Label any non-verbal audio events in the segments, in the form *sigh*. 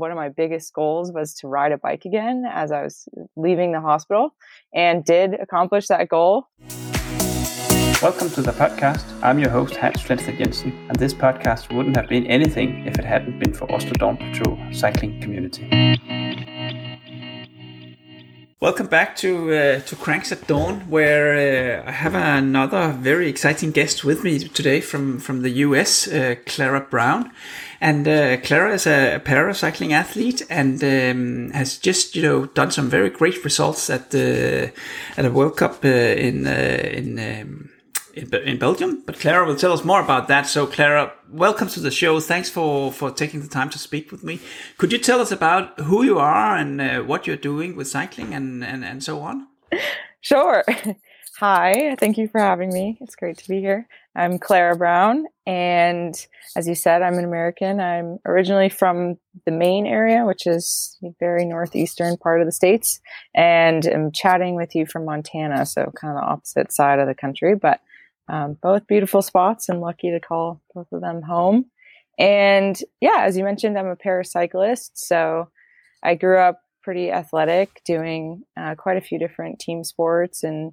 one of my biggest goals was to ride a bike again as I was leaving the hospital and did accomplish that goal. Welcome to the podcast. I'm your host, Hans Flensted Jensen, and this podcast wouldn't have been anything if it hadn't been for Oslo Dawn Patrol cycling community. Welcome back to uh, to Cranks at Dawn, where uh, I have another very exciting guest with me today from from the US, uh, Clara Brown, and uh, Clara is a paracycling athlete and um, has just you know done some very great results at the at a World Cup uh, in uh, in. Um, in, Belgium, but Clara will tell us more about that. So, Clara, welcome to the show. Thanks for for taking the time to speak with me. Could you tell us about who you are and uh, what you're doing with cycling and, and and so on? Sure. *laughs* Hi, thank you for having me. It's great to be here. I'm Clara Brown, and as you said, I'm an American. I'm originally from the Maine area, which is the very northeastern part of the states, and I'm chatting with you from Montana, so kind of the opposite side of the country. But um, both beautiful spots and lucky to call both of them home. And yeah, as you mentioned, I'm a paracyclist. So I grew up pretty athletic, doing uh, quite a few different team sports and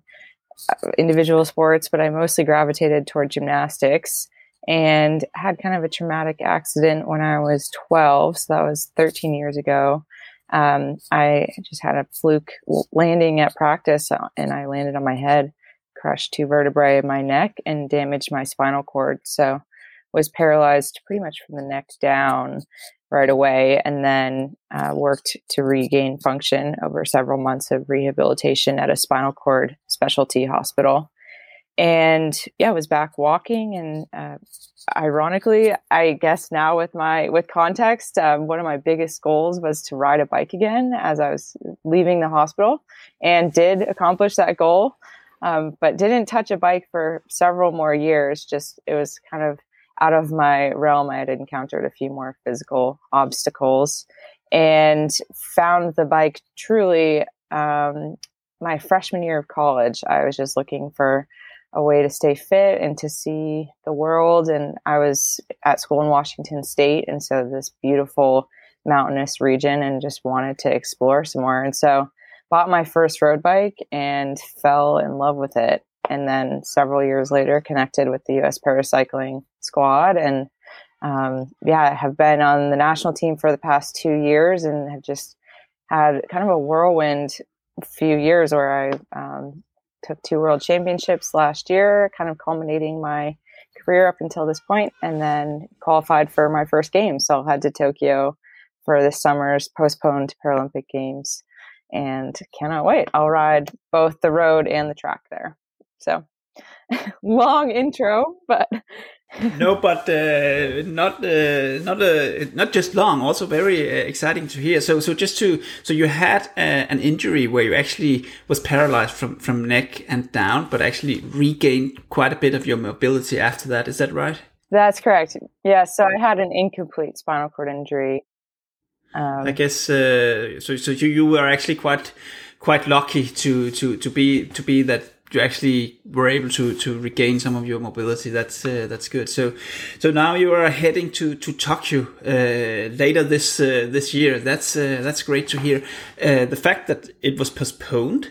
individual sports, but I mostly gravitated toward gymnastics and had kind of a traumatic accident when I was 12. So that was 13 years ago. Um, I just had a fluke landing at practice uh, and I landed on my head crushed two vertebrae in my neck and damaged my spinal cord. So was paralyzed pretty much from the neck down right away and then uh, worked to regain function over several months of rehabilitation at a spinal cord specialty hospital and yeah I was back walking and uh, ironically i guess now with my with context um, one of my biggest goals was to ride a bike again as i was leaving the hospital and did accomplish that goal um, but didn't touch a bike for several more years. Just it was kind of out of my realm. I had encountered a few more physical obstacles and found the bike truly um, my freshman year of college. I was just looking for a way to stay fit and to see the world. And I was at school in Washington State, and so this beautiful mountainous region, and just wanted to explore some more. And so bought my first road bike and fell in love with it. And then several years later, connected with the US Paracycling Squad. And um, yeah, have been on the national team for the past two years and have just had kind of a whirlwind few years where I um, took two world championships last year, kind of culminating my career up until this point, and then qualified for my first game So I'll head to Tokyo for this summer's postponed Paralympic Games and cannot wait. I'll ride both the road and the track there. So *laughs* long intro, but no, *laughs* but uh, not uh, not uh, not just long. Also very uh, exciting to hear. So so just to so you had uh, an injury where you actually was paralyzed from from neck and down, but actually regained quite a bit of your mobility after that. Is that right? That's correct. Yeah. So I had an incomplete spinal cord injury um, I guess uh, so. So you, you were actually quite quite lucky to to to be to be that you actually were able to to regain some of your mobility. That's uh, that's good. So so now you are heading to to Tokyo uh, later this uh, this year. That's uh, that's great to hear. Uh, the fact that it was postponed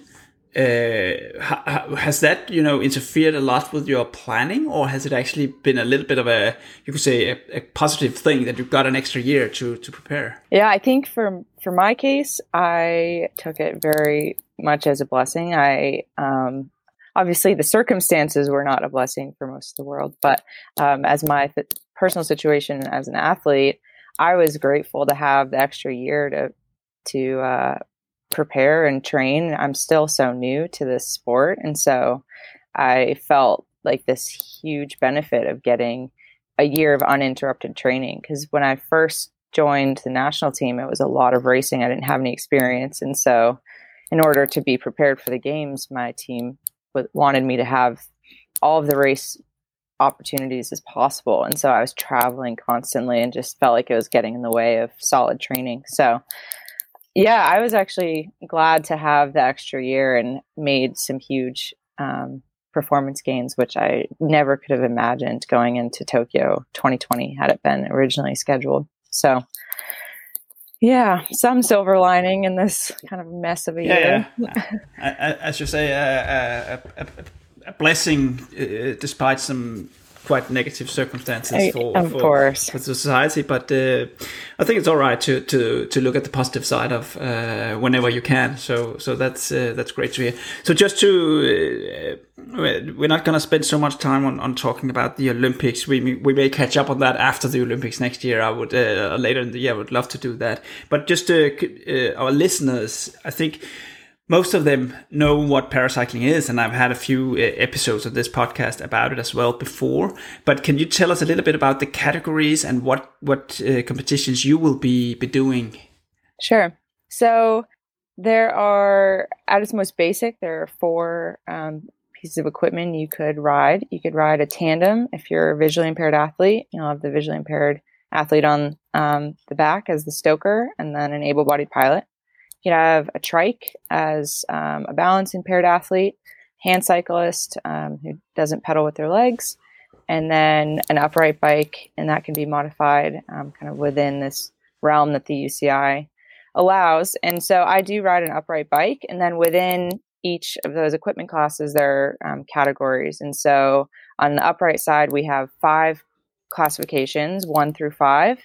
uh, has that you know interfered a lot with your planning, or has it actually been a little bit of a you could say a, a, positive thing that you've got an extra year to to prepare? Yeah, I think for for my case, I took it very much as a blessing. I um, obviously the circumstances were not a blessing for most of the world, but um, as my th- personal situation as an athlete, I was grateful to have the extra year to to uh, prepare and train. I'm still so new to this sport. And so I felt like this huge benefit of getting a year of uninterrupted training. Because when I first joined the national team, it was a lot of racing. I didn't have any experience. And so, in order to be prepared for the games, my team wanted me to have all of the race opportunities as possible. And so I was traveling constantly and just felt like it was getting in the way of solid training. So yeah, I was actually glad to have the extra year and made some huge um, performance gains, which I never could have imagined going into Tokyo 2020 had it been originally scheduled. So, Yeah, some silver lining in this kind of mess of a yeah, year. Yeah. As you say, a, a, a blessing uh, despite some quite negative circumstances for, of for, course. for society. But uh, I think it's all right to, to, to look at the positive side of uh, whenever you can. So so that's uh, that's great to hear. So just to uh, we're not going to spend so much time on, on talking about the Olympics. We we may catch up on that after the Olympics next year. I would uh, later in the year. I would love to do that. But just uh, our listeners, I think most of them know what paracycling is, and I've had a few uh, episodes of this podcast about it as well before. But can you tell us a little bit about the categories and what what uh, competitions you will be be doing? Sure. So there are at its most basic, there are four um, pieces of equipment you could ride. You could ride a tandem if you're a visually impaired athlete. You'll have the visually impaired athlete on um, the back as the stoker, and then an able-bodied pilot. You could have a trike as um, a balance impaired athlete, hand cyclist um, who doesn't pedal with their legs, and then an upright bike, and that can be modified um, kind of within this realm that the UCI allows. And so I do ride an upright bike, and then within each of those equipment classes, there are um, categories. And so on the upright side, we have five classifications, one through five.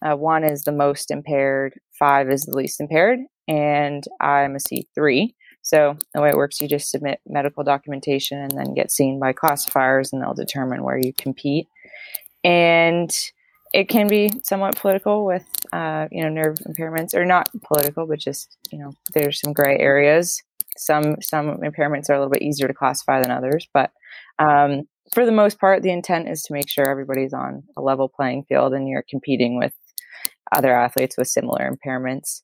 Uh, one is the most impaired, five is the least impaired, and I'm a C3. So the way it works, you just submit medical documentation and then get seen by classifiers, and they'll determine where you compete. And it can be somewhat political with, uh, you know, nerve impairments, or not political, but just you know, there's some gray areas. Some some impairments are a little bit easier to classify than others, but um, for the most part, the intent is to make sure everybody's on a level playing field and you're competing with other athletes with similar impairments.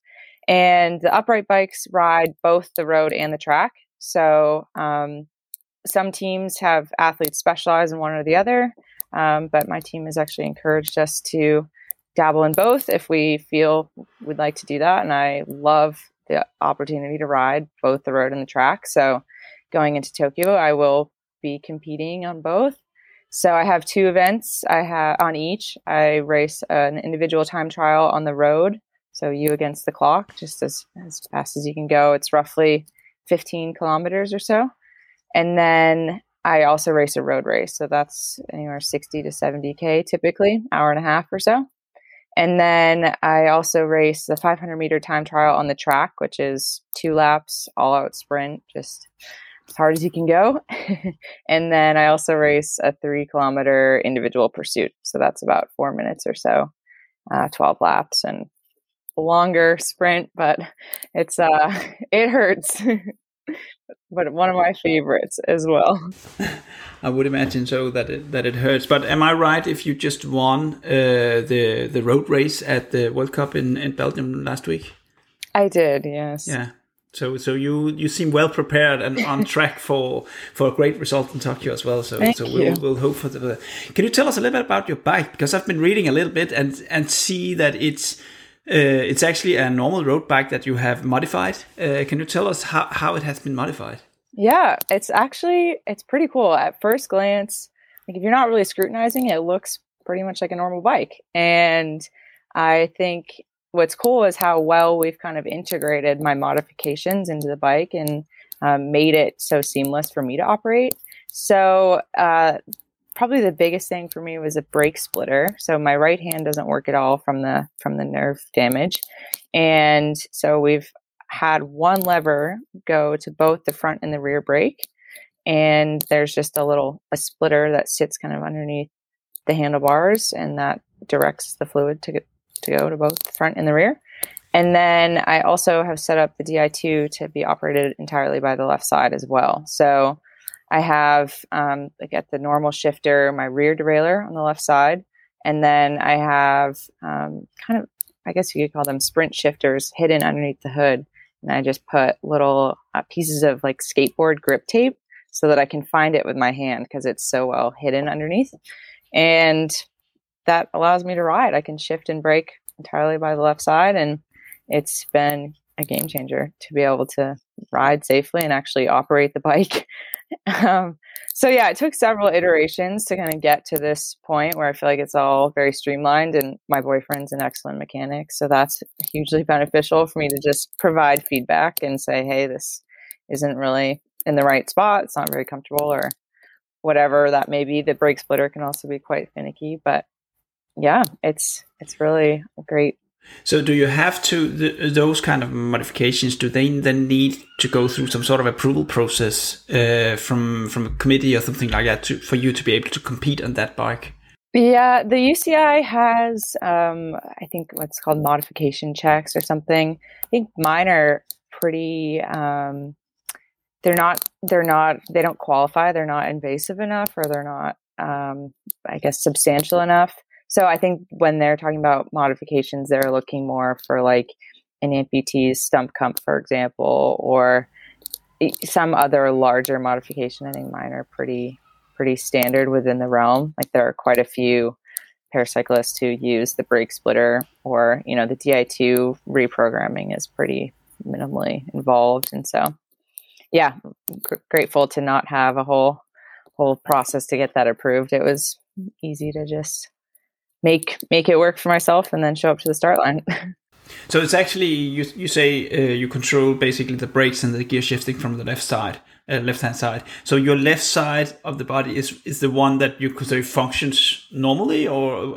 And the upright bikes ride both the road and the track. So um, some teams have athletes specialize in one or the other, um, but my team has actually encouraged us to dabble in both if we feel we'd like to do that. And I love the opportunity to ride both the road and the track. So going into Tokyo, I will be competing on both. So I have two events. I have on each. I race an individual time trial on the road so you against the clock, just as, as fast as you can go. It's roughly 15 kilometers or so. And then I also race a road race. So that's anywhere 60 to 70K typically, hour and a half or so. And then I also race the 500 meter time trial on the track, which is two laps, all out sprint, just as hard as you can go. *laughs* and then I also race a three kilometer individual pursuit. So that's about four minutes or so, uh, 12 laps. And a longer sprint, but *laughs* it's uh *laughs* it hurts. but one of my favorites as well. I would imagine so that it, that it hurts. But am I right if you just won uh, the the road race at the World Cup in, in Belgium last week? I did, yes. Yeah. So so you you seem well prepared and on *laughs* track for for a great result in Tokyo as well. So Thank so we'll we'll hope for the. Can you tell us a little bit about your bike? Because I've been reading a little bit and and see that it's uh, it's actually a normal road bike that you have modified. Uh, can you tell us how, how it has been modified? Yeah, it's actually it's pretty cool. At first glance, like if you're not really scrutinizing it, it looks pretty much like a normal bike. And I think what's cool is how well we've kind of integrated my modifications into the bike and um, made it so seamless for me to operate. So uh, probably the biggest thing for me was a brake splitter. So my right hand doesn't work at all from the from the nerve damage. And so we've had one lever go to both the front and the rear brake. And there's just a little a splitter that sits kind of underneath the handlebars and that directs the fluid to get, to go to both the front and the rear. And then I also have set up the Di2 to be operated entirely by the left side as well. So I have um, like at the normal shifter, my rear derailleur on the left side, and then I have um, kind of, I guess you could call them sprint shifters hidden underneath the hood, and I just put little uh, pieces of like skateboard grip tape so that I can find it with my hand because it's so well hidden underneath, and that allows me to ride. I can shift and brake entirely by the left side, and it's been a game changer to be able to ride safely and actually operate the bike. *laughs* um, so yeah, it took several iterations to kind of get to this point where I feel like it's all very streamlined. And my boyfriend's an excellent mechanic, so that's hugely beneficial for me to just provide feedback and say, "Hey, this isn't really in the right spot. It's not very comfortable," or whatever that may be. The brake splitter can also be quite finicky, but yeah, it's it's really great so, do you have to those kind of modifications? Do they then need to go through some sort of approval process uh, from from a committee or something like that to, for you to be able to compete on that bike? Yeah, the UCI has, um, I think, what's called modification checks or something. I think mine are pretty. Um, they're not. They're not. They don't qualify. They're not invasive enough, or they're not. Um, I guess substantial enough so I think when they're talking about modifications, they're looking more for like an amputee's stump comp, for example, or some other larger modification. I think mine are pretty pretty standard within the realm. Like there are quite a few paracyclists who use the brake splitter, or you know the Di2 reprogramming is pretty minimally involved, and so yeah, gr- grateful to not have a whole whole process to get that approved. It was easy to just make make it work for myself and then show up to the start line. *laughs* so it's actually you you say uh, you control basically the brakes and the gear shifting from the left side, uh, left hand side. So your left side of the body is is the one that you could say functions normally, or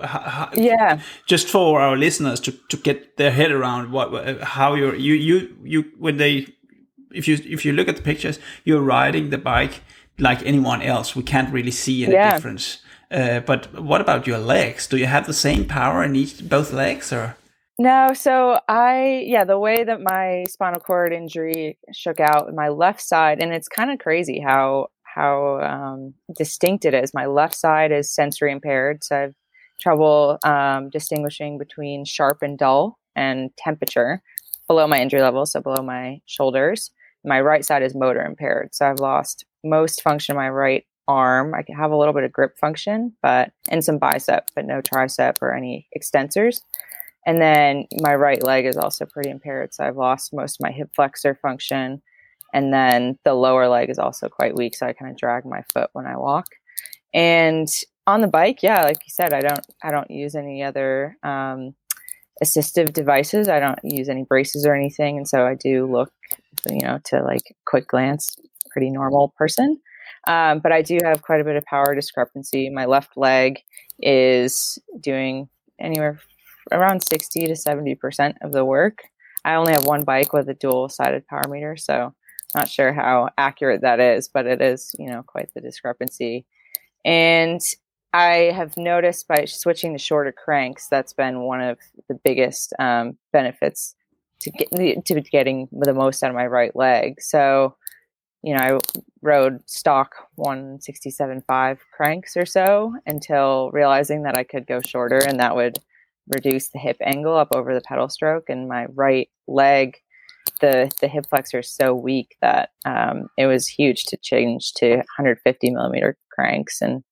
yeah, just for our listeners to, to get their head around what how you're you you you when they if you if you look at the pictures, you're riding the bike like anyone else. We can't really see any yeah. difference. Uh, but what about your legs? Do you have the same power in each both legs, or? No, so I yeah, the way that my spinal cord injury shook out my left side, and it's kind of crazy how how um, distinct it is. My left side is sensory impaired, so I've trouble um, distinguishing between sharp and dull and temperature below my injury level, so below my shoulders. My right side is motor impaired, so I've lost most function of my right arm. I can have a little bit of grip function, but and some bicep, but no tricep or any extensors. And then my right leg is also pretty impaired, so I've lost most of my hip flexor function. And then the lower leg is also quite weak, so I kind of drag my foot when I walk. And on the bike, yeah, like you said, I don't I don't use any other um, assistive devices. I don't use any braces or anything, and so I do look, you know, to like quick glance, pretty normal person. Um, but I do have quite a bit of power discrepancy. My left leg is doing anywhere around 60 to 70% of the work. I only have one bike with a dual sided power meter, so not sure how accurate that is, but it is, you know, quite the discrepancy. And I have noticed by switching to shorter cranks, that's been one of the biggest um, benefits to get to getting the most out of my right leg. So you know, I rode stock 167.5 cranks or so until realizing that I could go shorter and that would reduce the hip angle up over the pedal stroke. And my right leg, the, the hip flexor is so weak that um, it was huge to change to 150 millimeter cranks and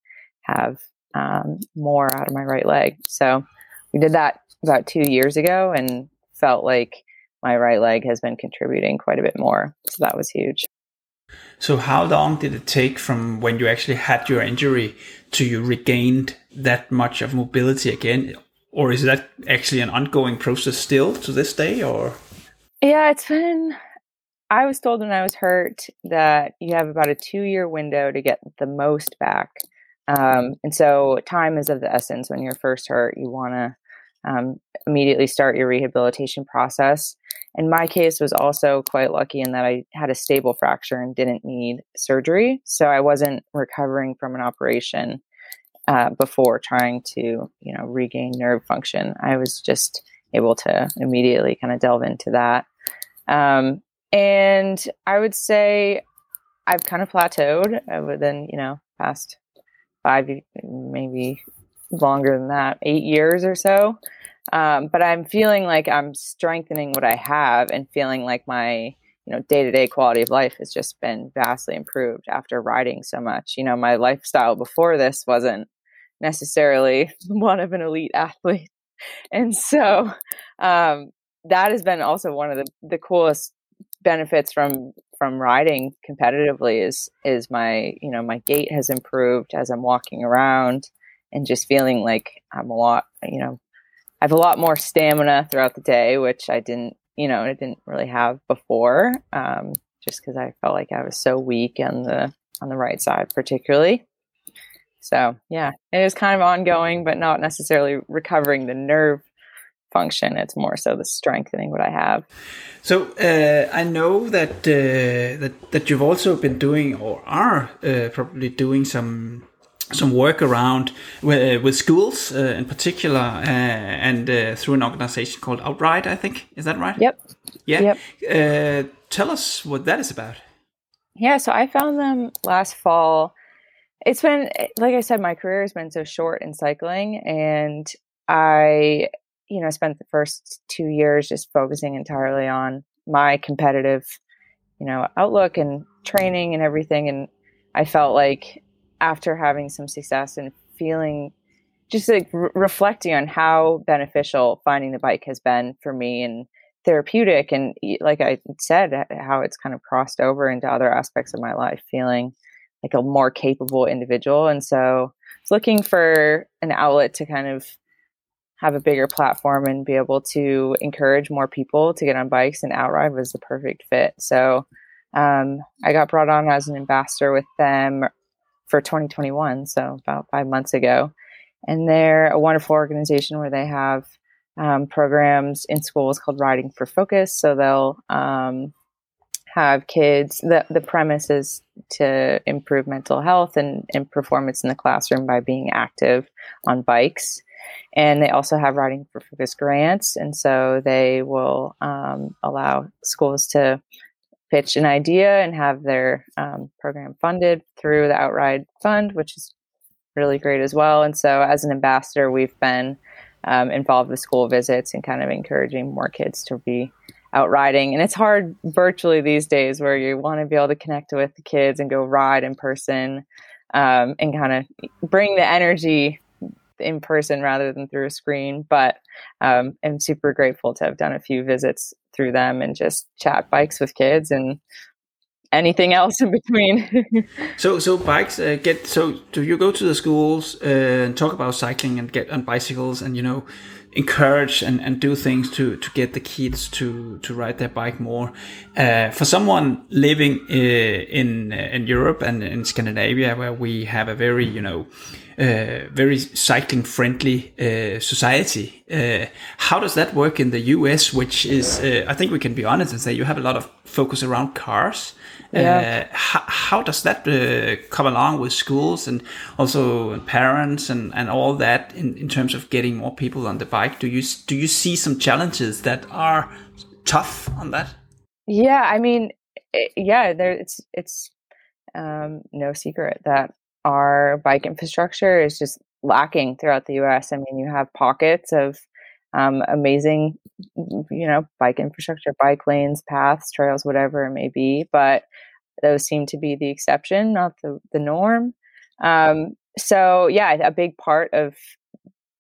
have um, more out of my right leg. So we did that about two years ago and felt like my right leg has been contributing quite a bit more. So that was huge. So how long did it take from when you actually had your injury to you regained that much of mobility again? Or is that actually an ongoing process still to this day or? Yeah, it's been I was told when I was hurt that you have about a two year window to get the most back. Um, and so time is of the essence when you're first hurt. You want to um, immediately start your rehabilitation process. And my case was also quite lucky in that I had a stable fracture and didn't need surgery. So I wasn't recovering from an operation uh, before trying to, you know, regain nerve function. I was just able to immediately kind of delve into that. Um, and I would say I've kind of plateaued within, you know, past five, maybe longer than that, eight years or so. Um, but I'm feeling like I'm strengthening what I have and feeling like my you know day-to-day quality of life has just been vastly improved after riding so much. You know my lifestyle before this wasn't necessarily *laughs* one of an elite athlete. And so um, that has been also one of the, the coolest benefits from from riding competitively is is my you know my gait has improved as I'm walking around and just feeling like I'm a lot you know I have a lot more stamina throughout the day which I didn't you know I didn't really have before um, just because I felt like I was so weak on the on the right side particularly so yeah it is kind of ongoing but not necessarily recovering the nerve function. It's more so the strengthening what I have. So uh, I know that uh, that that you've also been doing or are uh, probably doing some some work around with, uh, with schools uh, in particular, uh, and through an organization called Outride I think is that right? Yep. Yeah. Yep. tell us what that is about. Yeah. So I found them last fall. It's been like I said, my career has been so short in cycling, and I you know, spent the first two years just focusing entirely on my competitive, you know, outlook and training and everything. And I felt like after having some success and feeling just like re- reflecting on how beneficial finding the bike has been for me and therapeutic and like i said how it's kind of crossed over into other aspects of my life feeling like a more capable individual and so looking for an outlet to kind of have a bigger platform and be able to encourage more people to get on bikes and Outride was the perfect fit. So um, I got brought on as an ambassador with them for 2021, so about five months ago. And they're a wonderful organization where they have um, programs in schools called Riding for Focus. So they'll um, have kids. The the premise is to improve mental health and, and performance in the classroom by being active on bikes. And they also have Riding for Focus grants. And so they will um, allow schools to pitch an idea and have their um, program funded through the Outride Fund, which is really great as well. And so as an ambassador, we've been um, involved with school visits and kind of encouraging more kids to be out riding. And it's hard virtually these days where you want to be able to connect with the kids and go ride in person um, and kind of bring the energy in person rather than through a screen. But um, I'm super grateful to have done a few visits through them and just chat bikes with kids and anything else in between. *laughs* so, so bikes uh, get so. Do you go to the schools uh, and talk about cycling and get on bicycles and you know encourage and, and do things to, to get the kids to, to ride their bike more. Uh, for someone living uh, in uh, in Europe and in Scandinavia, where we have a very you know uh, very cycling friendly uh, society. Uh, how does that work in the US, which is, uh, I think we can be honest and say you have a lot of focus around cars. Yeah. Uh, how, how, does that uh, come along with schools and also parents and, and all that in, in terms of getting more people on the bike? Do you do you see some challenges that are tough on that? Yeah, I mean, yeah, there it's it's um, no secret that our bike infrastructure is just lacking throughout the US. I mean, you have pockets of um, amazing, you know, bike infrastructure, bike lanes, paths, trails, whatever it may be, but those seem to be the exception, not the, the norm. Um, so, yeah, a big part of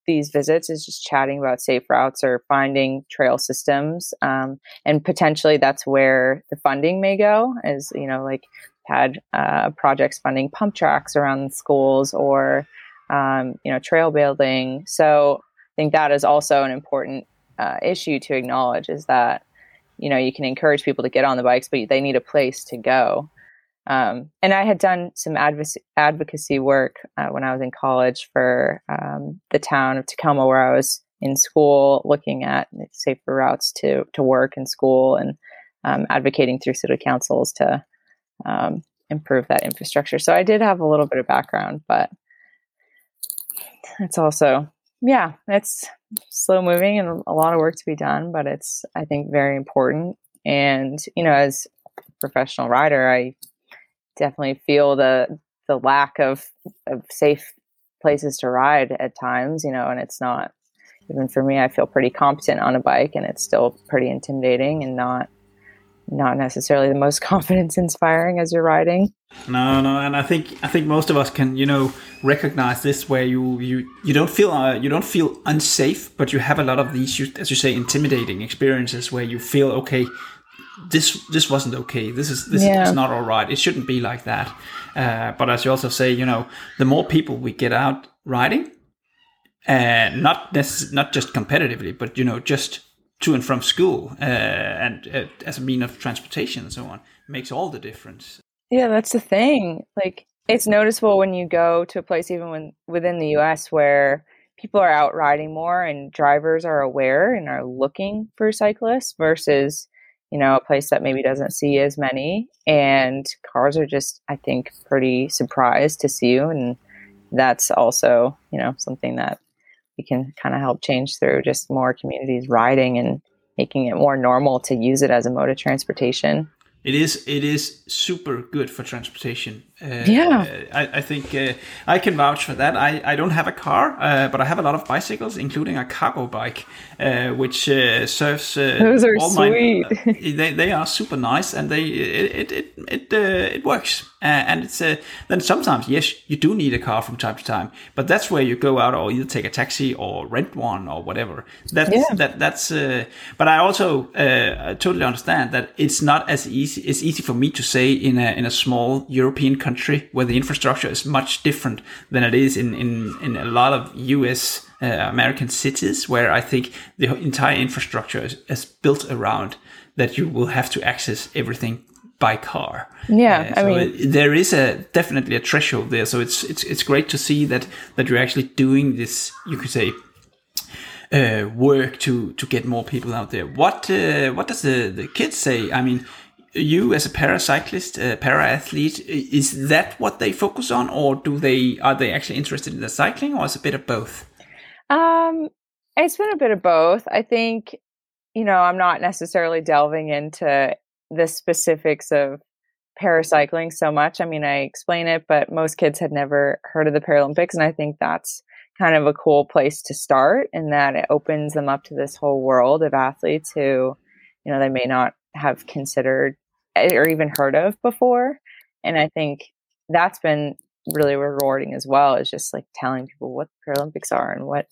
these visits is just chatting about safe routes or finding trail systems um, and potentially that's where the funding may go is you know like had uh, projects funding pump tracks around schools or um, you know trail building. So I think that is also an important uh, issue to acknowledge is that you know you can encourage people to get on the bikes, but they need a place to go. Um, and I had done some advocacy work uh, when I was in college for um, the town of Tacoma, where I was in school, looking at safer routes to to work and school, and um, advocating through city councils to um, improve that infrastructure. So I did have a little bit of background, but it's also, yeah, it's slow moving and a lot of work to be done, but it's, I think, very important. And, you know, as a professional rider, I definitely feel the, the lack of, of safe places to ride at times, you know, and it's not, even for me, I feel pretty competent on a bike and it's still pretty intimidating and not not necessarily the most *laughs* confidence inspiring as you're riding. No, no, and I think I think most of us can you know recognize this where you you you don't feel uh, you don't feel unsafe, but you have a lot of these as you say intimidating experiences where you feel okay. This this wasn't okay. This is this yeah. is not all right. It shouldn't be like that. Uh, but as you also say, you know, the more people we get out riding, and uh, not this, not just competitively, but you know, just to and from school uh, and uh, as a mean of transportation and so on makes all the difference. Yeah, that's the thing. Like it's noticeable when you go to a place even when within the US where people are out riding more and drivers are aware and are looking for cyclists versus you know a place that maybe doesn't see as many and cars are just i think pretty surprised to see you and that's also you know something that we can kind of help change through just more communities riding and making it more normal to use it as a mode of transportation. It is it is super good for transportation. Uh, yeah, I, I think uh, I can vouch for that. I, I don't have a car, uh, but I have a lot of bicycles, including a cargo bike, uh, which uh, serves. Uh, Those are sweet. My, they, they are super nice, and they it it it it, it works. and it's then sometimes yes, you do need a car from time to time, but that's where you go out or either take a taxi or rent one or whatever. That's yeah. that that's. but I also totally understand that it's not as easy. It's easy for me to say in a in a small European country country where the infrastructure is much different than it is in, in, in a lot of US uh, American cities, where I think the entire infrastructure is, is, built around that you will have to access everything by car. Yeah, uh, so I mean, it, there is a definitely a threshold there. So it's it's it's great to see that that you're actually doing this. You could say uh, work to to get more people out there. What uh, what does the the kids say? I mean, you as a paracyclist, a para athlete, is that what they focus on, or do they are they actually interested in the cycling, or is it a bit of both? Um, it's been a bit of both. I think, you know, I'm not necessarily delving into the specifics of paracycling so much. I mean, I explain it, but most kids had never heard of the Paralympics, and I think that's kind of a cool place to start, in that it opens them up to this whole world of athletes who, you know, they may not have considered or even heard of before. And I think that's been really rewarding as well is just like telling people what the Paralympics are and what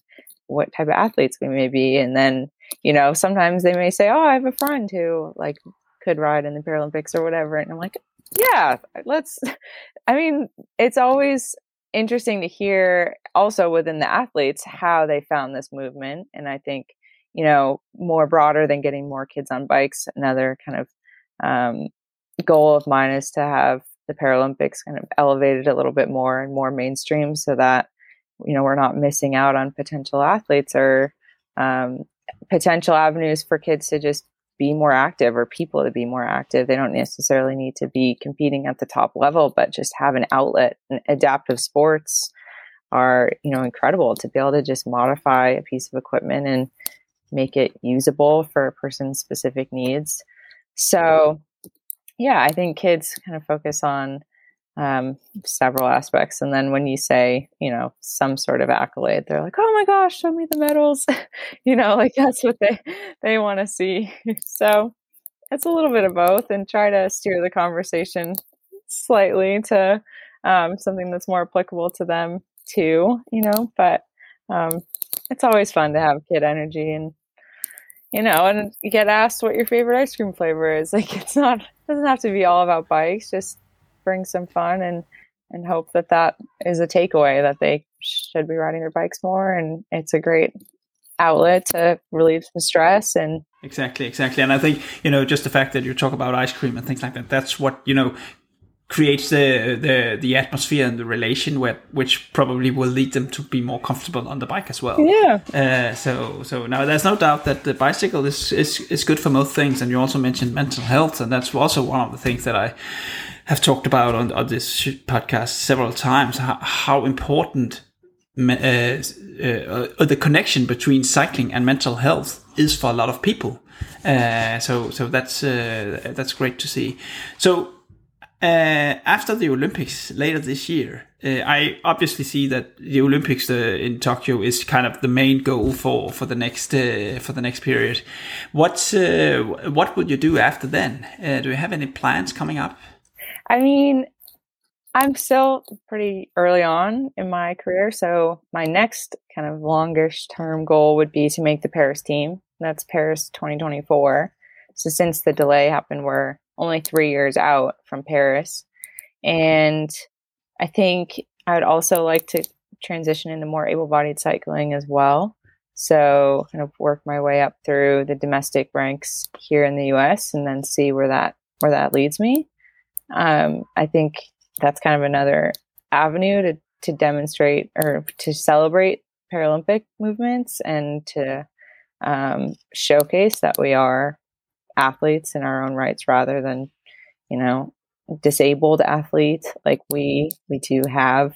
what type of athletes we may be. And then, you know, sometimes they may say, Oh, I have a friend who like could ride in the Paralympics or whatever. And I'm like, Yeah, let's *laughs* I mean, it's always interesting to hear also within the athletes how they found this movement. And I think, you know, more broader than getting more kids on bikes, another kind of um, goal of mine is to have the Paralympics kind of elevated a little bit more and more mainstream so that you know we're not missing out on potential athletes or um, potential avenues for kids to just be more active or people to be more active. They don't necessarily need to be competing at the top level, but just have an outlet. And adaptive sports are, you know, incredible to be able to just modify a piece of equipment and make it usable for a person's specific needs. So, yeah, I think kids kind of focus on um, several aspects. And then when you say, you know, some sort of accolade, they're like, oh my gosh, show me the medals. *laughs* you know, like that's what they, they want to see. *laughs* so it's a little bit of both and try to steer the conversation slightly to um, something that's more applicable to them too, you know, but um, it's always fun to have kid energy and you know, and get asked what your favorite ice cream flavor is. *laughs* Like it's not doesn't have to be all about bikes. Just bring some fun and and hope that that is a takeaway that they should be riding their bikes more. And it's a great outlet to relieve some stress and exactly exactly and i think you know just the fact that you talk about ice cream and things like that that's what you know creates the the the atmosphere and the relation where, which probably will lead them to be more comfortable on the bike as well. Yeah. Uh, so so now there's no doubt that the bicycle is, is is good for most things, and you also mentioned mental health, and that's also one of the things that I have talked about on, on this podcast several times. How, how important uh, uh, the connection between cycling and mental health is for a lot of people. Uh, so so that's uh, that's great to see. So uh, after the Olympics later this year, uh, I obviously see that the Olympics uh, in Tokyo is kind of the main goal for for the next uh, for the next period. What's uh, what would you do after then? Do you have any plans coming up? I mean, I'm still pretty early on in my career, so my next kind of longish term goal would be to make the Paris team. That's Paris 2024. So since the delay happened, we're only three years out from Paris. And I think I would also like to transition into more able bodied cycling as well. So kind of work my way up through the domestic ranks here in the US and then see where that where that leads me. Um, I think that's kind of another avenue to, to demonstrate or to celebrate Paralympic movements and to um, showcase that we are athletes in our own rights rather than, you know, disabled athletes. Like we we do have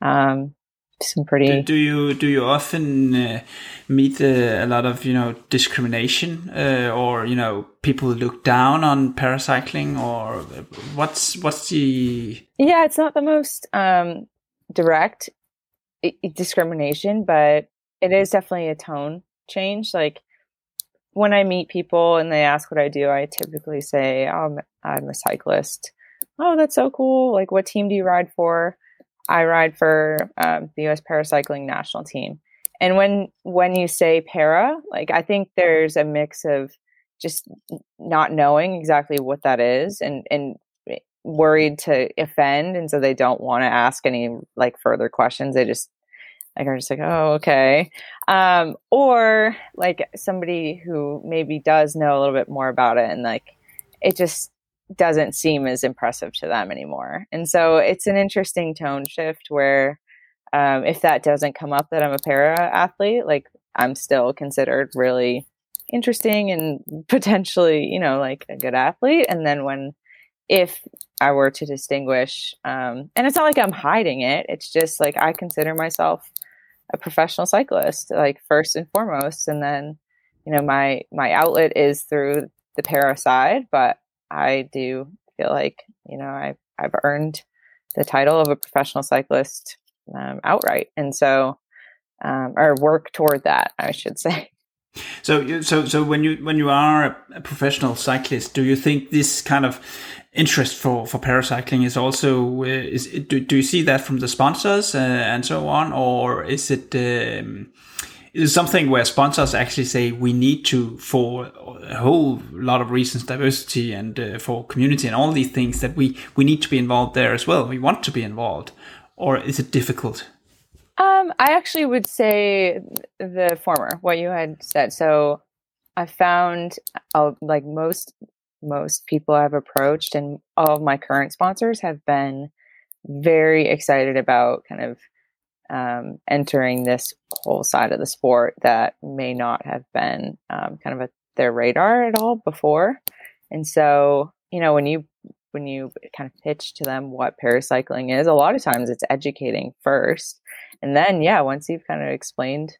um, some pretty. Do, do, you do you often uh, meet uh, a lot of you know discrimination uh, or you know people look down on paracycling or what's what's the? Yeah, it's not the most um, direct discrimination, but it is definitely a tone change. Like when I meet people and they ask what I do, I typically say, I'm, I'm a cyclist. Oh, that's so cool. Like, what team do you ride for? I ride for um, the U.S. Paracycling National Team. And when when you say para, like I think there's a mix of just not knowing exactly what that is and and worried to offend, and so they don't want to ask any like further questions. They just like are just like, oh, okay. Um, or like somebody who maybe does know a little bit more about it and like it just doesn't seem as impressive to them anymore. And so it's an interesting tone shift where um, if that doesn't come up that I'm a para athlete, like I'm still considered really interesting and potentially, you know, like a good athlete. And then when if I were to distinguish, um, and it's not like I'm hiding it, it's just like I consider myself a professional cyclist, like first and foremost. And then, you know, my my outlet is through the para side, but I do feel like, you know, I've I've earned the title of a professional cyclist um, outright. And so um, or work toward that, I should *laughs* say. So, so, so when you when you are a professional cyclist, do you think this kind of interest for for paracycling is also uh, is do, do you see that from the sponsors uh, and so on? Or is it um, is it something where sponsors actually say we need to for a whole lot of reasons diversity and uh, for community and all these things that we we need to be involved there as well. We want to be involved. Or is it difficult um, I actually would say the former, what you had said. So I found uh, like most most people I've approached and all of my current sponsors have been very excited about kind of um, entering this whole side of the sport that may not have been um, kind of a, their radar at all before. And so, you know, when you when you kind of pitch to them what paracycling is, a lot of times it's educating first. And then, yeah, once you've kind of explained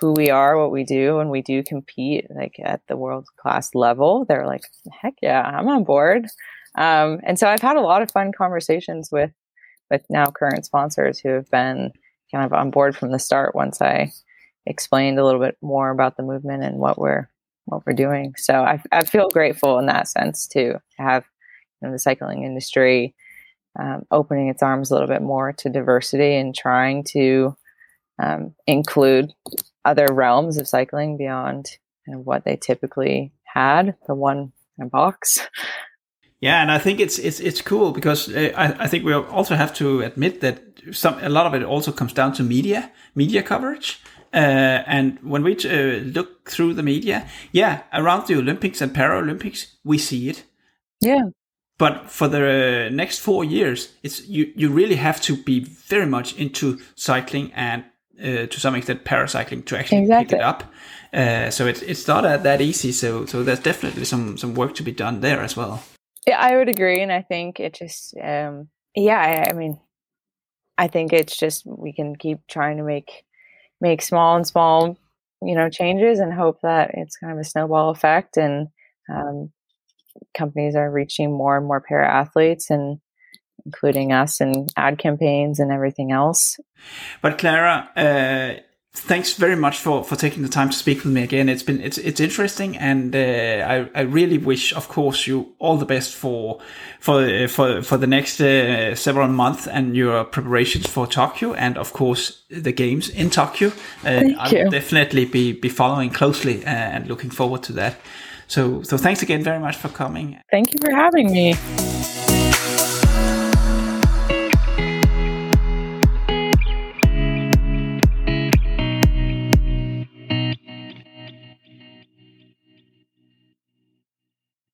who we are, what we do, and we do compete like at the world class level, they're like, heck yeah, I'm on board. Um, and so I've had a lot of fun conversations with with now current sponsors who have been kind of on board from the start once I explained a little bit more about the movement and what we're what we're doing. So I, I feel grateful in that sense to have you know, the cycling industry um, opening its arms a little bit more to diversity and trying to um, include other realms of cycling beyond kind of what they typically had, the one box. Yeah, and I think it's it's it's cool because uh, I, I think we also have to admit that some a lot of it also comes down to media media coverage. Uh, and when we uh, look through the media, yeah, around the Olympics and Paralympics, we see it. Yeah. But for the next four years, it's you you really have to be very much into cycling and uh, to some extent paracycling to actually exactly. pick it up. Uh, so it's it's not that easy. So so there's definitely some some work to be done there as well. Yeah, I would agree, and I think it just um, yeah. I, I mean, I think it's just we can keep trying to make make small and small you know changes and hope that it's kind of a snowball effect and um, companies are reaching more and more para athletes and including us and ad campaigns and everything else. But Clara, uh, thanks very much for, for taking the time to speak with me again. It's been it's it's interesting, and uh, I I really wish, of course, you all the best for for for for the next uh, several months and your preparations for Tokyo, and of course the games in Tokyo. Uh, I'll definitely be be following closely uh, and looking forward to that. So so thanks again very much for coming. Thank you for having me.